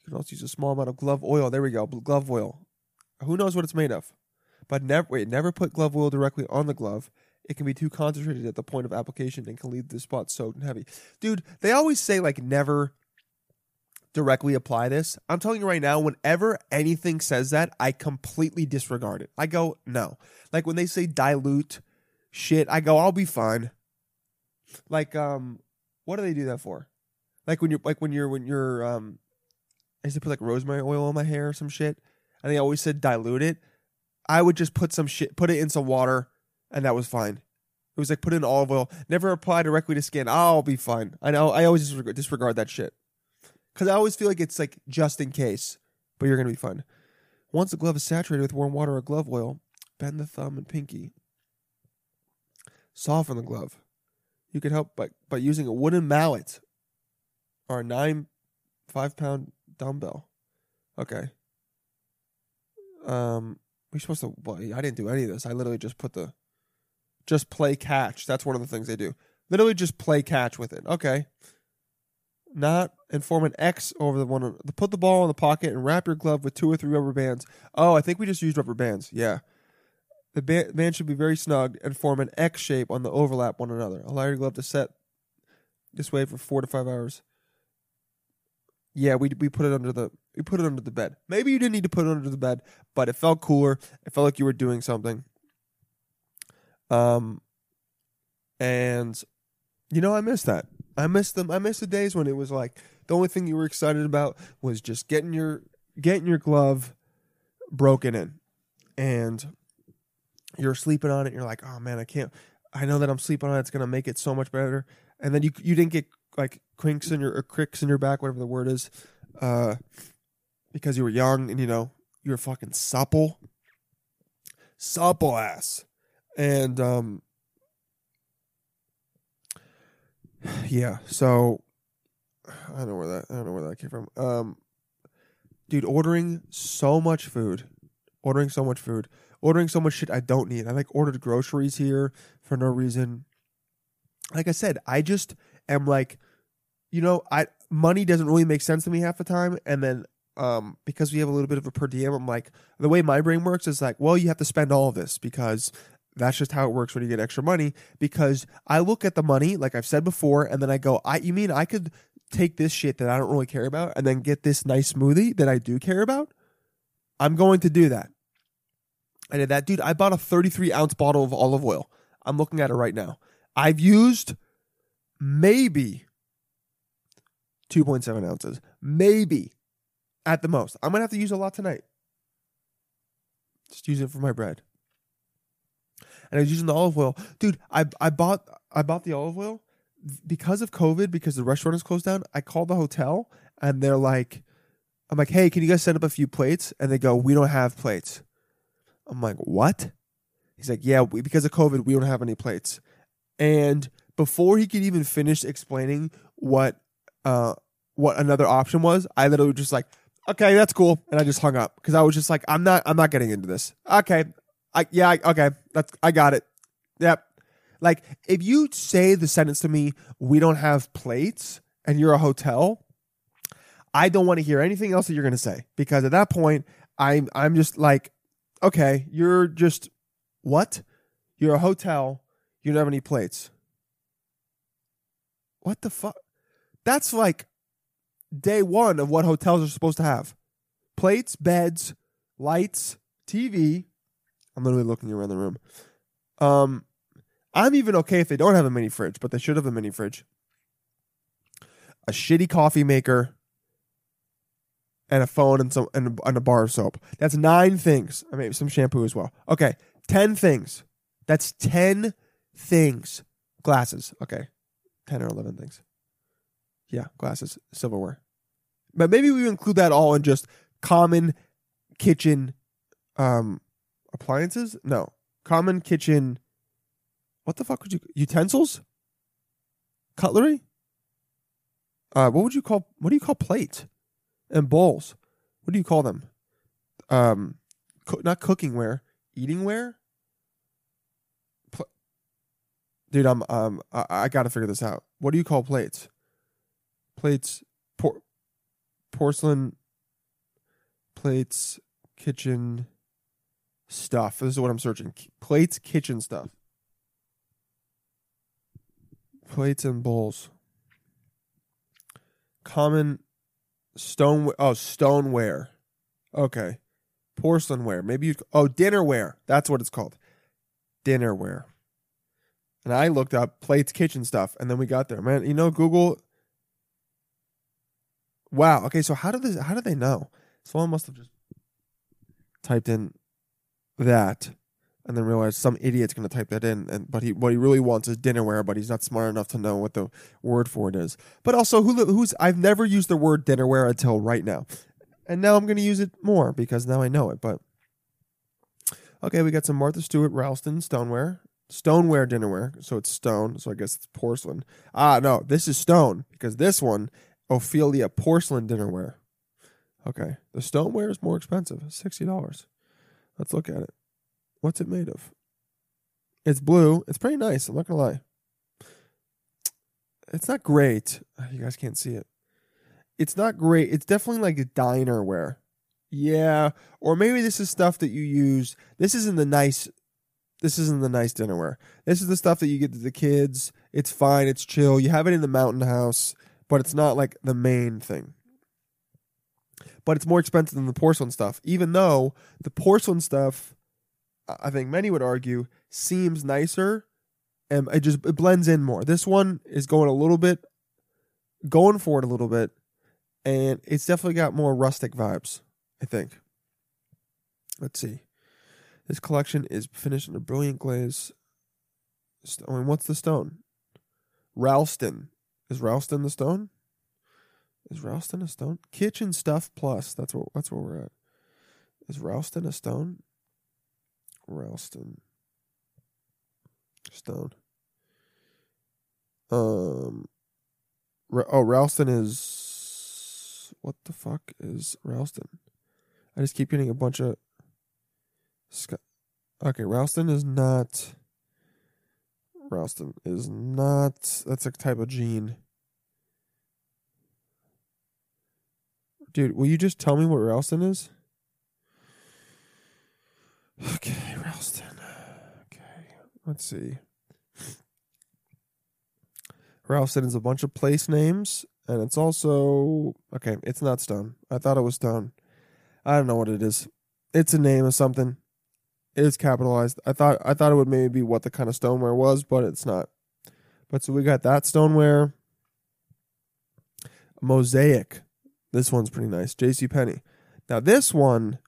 You can also use a small amount of glove oil. There we go. Glove oil. Who knows what it's made of? But never wait, never put glove oil directly on the glove. It can be too concentrated at the point of application and can leave the spot soaked and heavy. Dude, they always say like never directly apply this. I'm telling you right now, whenever anything says that, I completely disregard it. I go, no. Like when they say dilute shit, I go, I'll be fine. Like, um, what do they do that for? Like when you're like when you're when you're um I used to put like rosemary oil on my hair or some shit. And they always said dilute it. I would just put some shit, put it in some water, and that was fine. It was like put in olive oil. Never apply directly to skin. I'll be fine. I know. I always disregard, disregard that shit because I always feel like it's like just in case, but you're gonna be fine. Once the glove is saturated with warm water or glove oil, bend the thumb and pinky. Soften the glove. You can help by by using a wooden mallet or a nine five pound dumbbell. Okay. Um, we're supposed to. Well, I didn't do any of this. I literally just put the, just play catch. That's one of the things they do. Literally just play catch with it. Okay. Not and form an X over the one. Put the ball in the pocket and wrap your glove with two or three rubber bands. Oh, I think we just used rubber bands. Yeah. The band should be very snug and form an X shape on the overlap one another. Allow your glove to set this way for four to five hours. Yeah, we we put it under the we put it under the bed. Maybe you didn't need to put it under the bed, but it felt cooler. It felt like you were doing something. Um, and you know, I miss that. I miss them. I miss the days when it was like The only thing you were excited about was just getting your getting your glove broken in, and you're sleeping on it. You're like, oh man, I can't. I know that I'm sleeping on it. It's gonna make it so much better. And then you you didn't get like crinks in your or cricks in your back, whatever the word is, uh, because you were young and you know you were fucking supple, supple ass, and um, yeah. So I don't know where that I don't know where that came from. Um, dude, ordering so much food, ordering so much food, ordering so much shit I don't need. I like ordered groceries here for no reason. Like I said, I just am like, you know, I money doesn't really make sense to me half the time, and then um because we have a little bit of a per diem, I'm like the way my brain works is like, well, you have to spend all of this because that's just how it works when you get extra money. Because I look at the money, like I've said before, and then I go, I you mean I could take this shit that I don't really care about and then get this nice smoothie that I do care about? I'm going to do that. I did that, dude. I bought a 33 ounce bottle of olive oil. I'm looking at it right now. I've used maybe 2.7 ounces, maybe at the most. I'm gonna have to use a lot tonight. Just use it for my bread. And I was using the olive oil, dude. I I bought I bought the olive oil because of COVID because the restaurant is closed down. I called the hotel and they're like, I'm like, hey, can you guys set up a few plates? And they go, we don't have plates. I'm like, what? He's like, yeah, we, because of COVID, we don't have any plates. And before he could even finish explaining what uh what another option was, I literally just like, okay, that's cool, and I just hung up because I was just like, I'm not, I'm not getting into this. Okay, I yeah, I, okay, that's I got it. Yep. Like if you say the sentence to me, we don't have plates, and you're a hotel, I don't want to hear anything else that you're gonna say because at that point, I'm I'm just like, okay, you're just what? You're a hotel. You don't have any plates. What the fuck? That's like day one of what hotels are supposed to have plates, beds, lights, TV. I'm literally looking around the room. Um, I'm even okay if they don't have a mini fridge, but they should have a mini fridge. A shitty coffee maker, and a phone and some and, a bar of soap. That's nine things. I mean, some shampoo as well. Okay, ten things. That's ten things. Glasses. Okay, ten or eleven things. Yeah, glasses, silverware. But maybe we include that all in just common kitchen um appliances? No. Common kitchen what the fuck would you utensils? Cutlery? Uh what would you call what do you call plates and bowls? What do you call them? Um co- not cooking ware, eating ware? Pl- Dude, I'm um I, I got to figure this out. What do you call plates? Plates por- porcelain plates, kitchen stuff. This is what I'm searching. Plates, kitchen stuff. Plates and bowls. Common stone. Oh, stoneware. Okay. Porcelainware. Maybe you. Oh, dinnerware. That's what it's called. Dinnerware. And I looked up plates, kitchen stuff, and then we got there. Man, you know, Google Wow. Okay. So how did this? How did they know? Someone must have just typed in that, and then realize some idiot's going to type that in. And but he what he really wants is dinnerware, but he's not smart enough to know what the word for it is. But also, who who's I've never used the word dinnerware until right now, and now I'm going to use it more because now I know it. But okay, we got some Martha Stewart Ralston stoneware. Stoneware dinnerware, so it's stone, so I guess it's porcelain. Ah, no, this is stone because this one Ophelia porcelain dinnerware. Okay. The stoneware is more expensive, $60. Let's look at it. What's it made of? It's blue. It's pretty nice. I'm not to lie. It's not great. Ah, you guys can't see it. It's not great. It's definitely like a dinerware. Yeah. Or maybe this is stuff that you use. This isn't the nice. This isn't the nice dinnerware. This is the stuff that you get to the kids. It's fine. It's chill. You have it in the mountain house but it's not like the main thing. But it's more expensive than the porcelain stuff, even though the porcelain stuff, I think many would argue, seems nicer and it just it blends in more. This one is going a little bit, going for it a little bit, and it's definitely got more rustic vibes. I think. Let's see. This collection is finished in a brilliant glaze. I mean, what's the stone? Ralston. Is Ralston the stone? Is Ralston a stone? Kitchen stuff plus. That's what. That's where we're at. Is Ralston a stone? Ralston. Stone. Um. Oh, Ralston is. What the fuck is Ralston? I just keep getting a bunch of. Okay, Ralston is not. Ralston is not. That's a type of gene. Dude, will you just tell me what Ralston is? Okay, Ralston. Okay, let's see. Ralston is a bunch of place names, and it's also okay. It's not stone. I thought it was stone. I don't know what it is. It's a name of something. It is capitalized. I thought I thought it would maybe be what the kind of stoneware was, but it's not. But so we got that stoneware. Mosaic. This one's pretty nice. J.C. Penney. Now this one,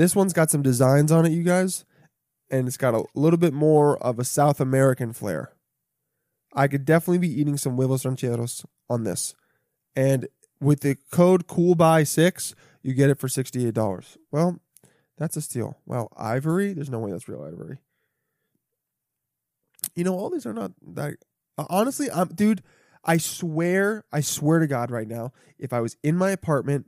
this one's got some designs on it, you guys, and it's got a little bit more of a South American flair. I could definitely be eating some huevos rancheros on this, and with the code Cool Buy Six, you get it for sixty eight dollars. Well, that's a steal. Wow, ivory? There's no way that's real ivory. You know, all these are not that. uh, honestly, I'm dude. I swear, I swear to God, right now, if I was in my apartment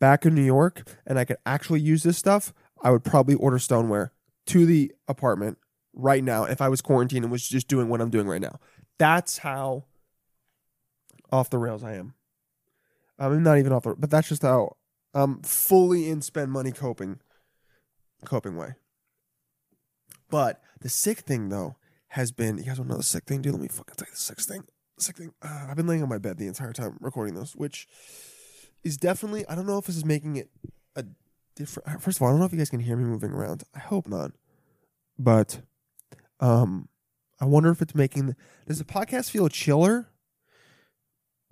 back in New York and I could actually use this stuff, I would probably order stoneware to the apartment right now if I was quarantined and was just doing what I'm doing right now. That's how off the rails I am. I'm not even off the, but that's just how I'm fully in spend money coping, coping way. But the sick thing though has been, you guys want to know the sick thing, dude? Let me fucking tell you the sick thing. Sick thing. Uh, I've been laying on my bed the entire time recording this, which is definitely. I don't know if this is making it a different. First of all, I don't know if you guys can hear me moving around. I hope not. But, um, I wonder if it's making. Does the podcast feel chiller?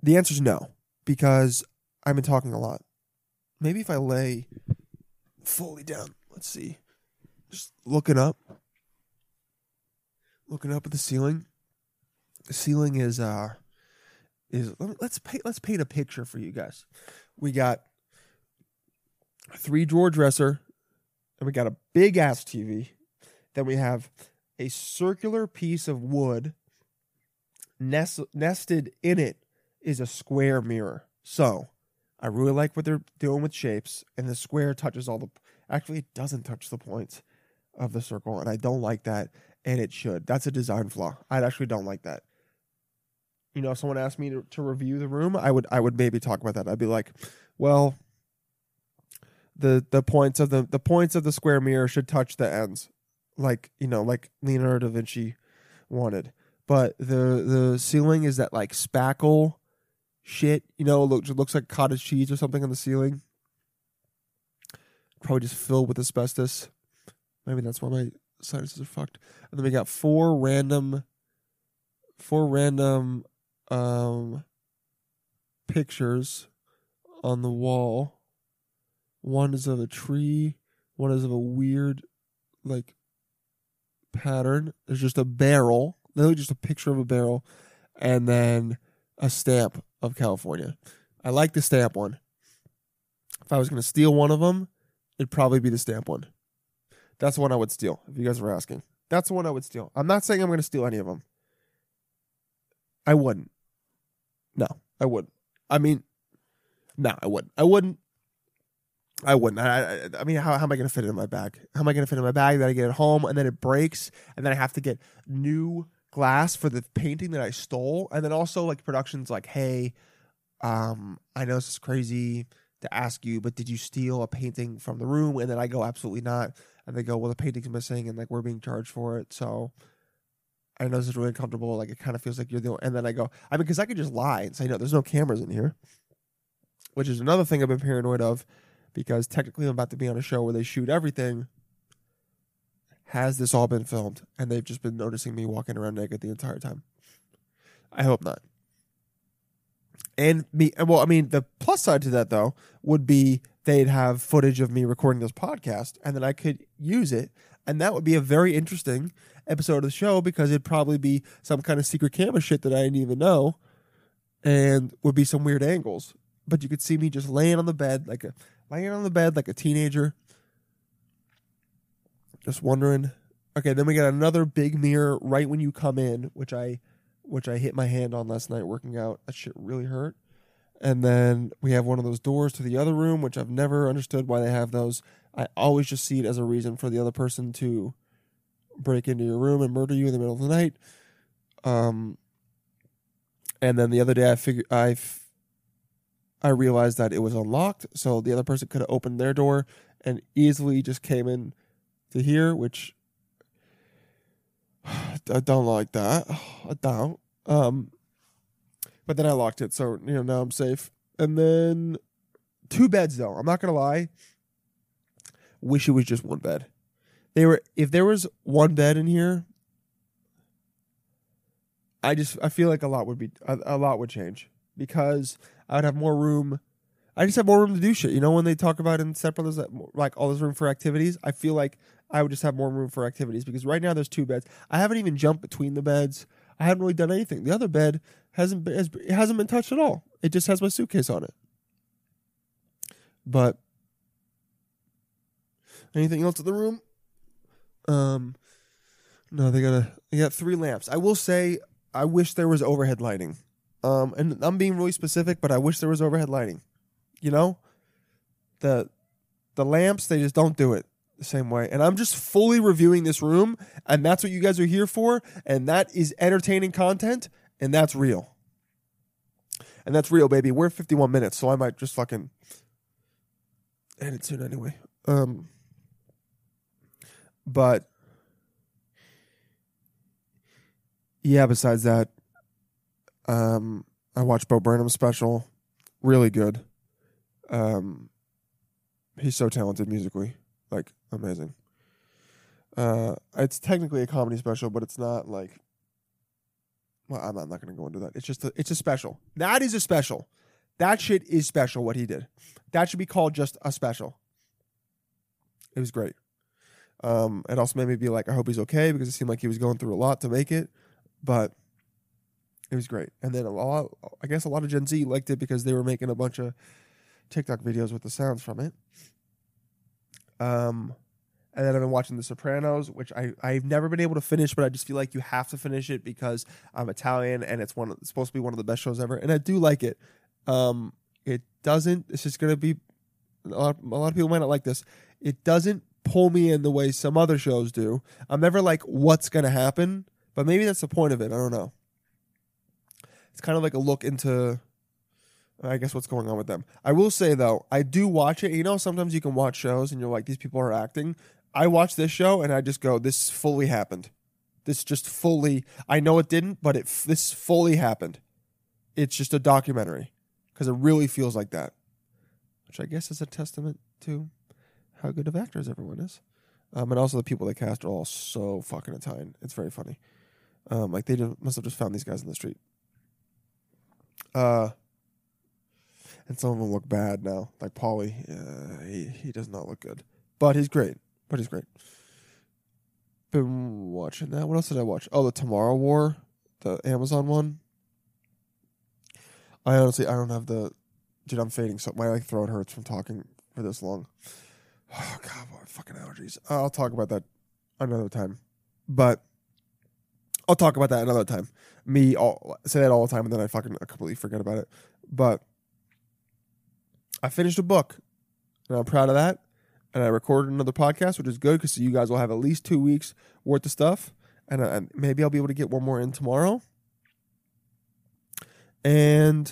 The answer is no, because I've been talking a lot. Maybe if I lay fully down, let's see, just looking up, looking up at the ceiling. The ceiling is uh is let's paint let's paint a picture for you guys. We got a three drawer dresser, and we got a big ass TV. Then we have a circular piece of wood. Nest, nested in it is a square mirror. So I really like what they're doing with shapes, and the square touches all the. Actually, it doesn't touch the points of the circle, and I don't like that. And it should. That's a design flaw. I actually don't like that. You know, if someone asked me to, to review the room, I would I would maybe talk about that. I'd be like, well, the the points of the the points of the square mirror should touch the ends, like you know, like Leonardo da Vinci wanted. But the the ceiling is that like spackle shit. You know, look it looks like cottage cheese or something on the ceiling. Probably just filled with asbestos. Maybe that's why my sinuses are fucked. And then we got four random, four random, um, pictures on the wall. One is of a tree. One is of a weird, like, pattern. There's just a barrel. Literally just a picture of a barrel, and then a stamp of California. I like the stamp one. If I was going to steal one of them, it'd probably be the stamp one. That's the one I would steal, if you guys were asking. That's the one I would steal. I'm not saying I'm going to steal any of them. I wouldn't. No, I wouldn't. I mean, no, I wouldn't. I wouldn't. I wouldn't. I, I, I mean, how, how am I going to fit it in my bag? How am I going to fit it in my bag? that I get it home, and then it breaks, and then I have to get new glass for the painting that I stole, and then also like productions like, hey, um, I know this is crazy to ask you, but did you steal a painting from the room? And then I go, absolutely not. And they go, well, the painting's missing, and like we're being charged for it, so I know this is really uncomfortable. Like it kind of feels like you're the. And then I go, I mean, because I could just lie and say, no, there's no cameras in here, which is another thing I've been paranoid of, because technically I'm about to be on a show where they shoot everything. Has this all been filmed? And they've just been noticing me walking around naked the entire time. I hope not. and me well i mean the plus side to that though would be they'd have footage of me recording this podcast and then i could use it and that would be a very interesting episode of the show because it'd probably be some kind of secret camera shit that i didn't even know and would be some weird angles but you could see me just laying on the bed like a laying on the bed like a teenager just wondering okay then we got another big mirror right when you come in which i which I hit my hand on last night working out. That shit really hurt. And then we have one of those doors to the other room, which I've never understood why they have those. I always just see it as a reason for the other person to break into your room and murder you in the middle of the night. Um, and then the other day, I figured I, I realized that it was unlocked, so the other person could have opened their door and easily just came in to here, which I don't like that. I don't. Um, but then I locked it, so you know now I'm safe. And then two beds though. I'm not gonna lie. Wish it was just one bed. They were if there was one bed in here. I just I feel like a lot would be a, a lot would change because I would have more room. I just have more room to do shit. You know when they talk about in Step Brothers like all this room for activities. I feel like I would just have more room for activities because right now there's two beds. I haven't even jumped between the beds. I haven't really done anything. The other bed hasn't been, has, it hasn't been touched at all. It just has my suitcase on it. But anything else in the room? Um, no, they got a they got three lamps. I will say I wish there was overhead lighting. Um, and I'm being really specific, but I wish there was overhead lighting. You know, the the lamps they just don't do it the same way. And I'm just fully reviewing this room, and that's what you guys are here for, and that is entertaining content, and that's real. And that's real, baby. We're 51 minutes, so I might just fucking end it soon anyway. Um, but yeah, besides that, um, I watched Bo Burnham's special. Really good. Um, he's so talented musically, like amazing. Uh, it's technically a comedy special, but it's not like. Well, I'm not, not going to go into that. It's just a, it's a special. That is a special. That shit is special. What he did, that should be called just a special. It was great. Um, it also made me be like, I hope he's okay because it seemed like he was going through a lot to make it, but it was great. And then a lot, I guess, a lot of Gen Z liked it because they were making a bunch of TikTok videos with the sounds from it. Um, and then I've been watching The Sopranos, which I I've never been able to finish, but I just feel like you have to finish it because I'm Italian and it's one it's supposed to be one of the best shows ever, and I do like it. Um, it doesn't. It's just gonna be a lot, a lot of people might not like this. It doesn't pull me in the way some other shows do. I'm never like, what's gonna happen? But maybe that's the point of it. I don't know. It's kind of like a look into I guess what's going on with them. I will say though, I do watch it. You know, sometimes you can watch shows and you're like, these people are acting. I watch this show and I just go, this fully happened. This just fully. I know it didn't, but it this fully happened. It's just a documentary because it really feels like that, which I guess is a testament to how good of actors everyone is, um, and also the people they cast are all so fucking Italian. It's very funny. Um, like they just, must have just found these guys in the street. Uh, and some of them look bad now. Like Paulie, uh, he he does not look good, but he's great. But he's great. Been watching that. What else did I watch? Oh, the Tomorrow War, the Amazon one. I honestly, I don't have the. Dude, I'm fading. So my like throat hurts from talking for this long. Oh God, what fucking allergies. I'll talk about that another time, but I'll talk about that another time. Me, all say that all the time, and then I fucking completely forget about it. But I finished a book, and I'm proud of that. And I recorded another podcast, which is good because you guys will have at least two weeks worth of stuff, and, and maybe I'll be able to get one more in tomorrow. And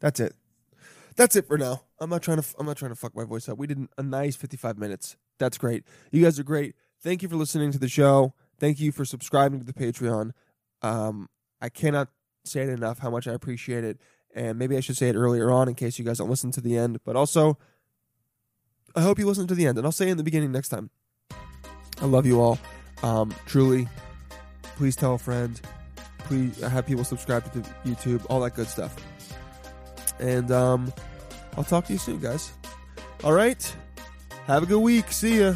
that's it. That's it for now. I'm not trying to. I'm not trying to fuck my voice up. We did a nice 55 minutes. That's great. You guys are great. Thank you for listening to the show. Thank you for subscribing to the Patreon. Um, I cannot say it enough how much I appreciate it. And maybe I should say it earlier on in case you guys don't listen to the end. But also, I hope you listen to the end. And I'll say in the beginning next time. I love you all. Um, truly, please tell a friend. Please have people subscribe to YouTube, all that good stuff. And um, I'll talk to you soon, guys. All right. Have a good week. See ya.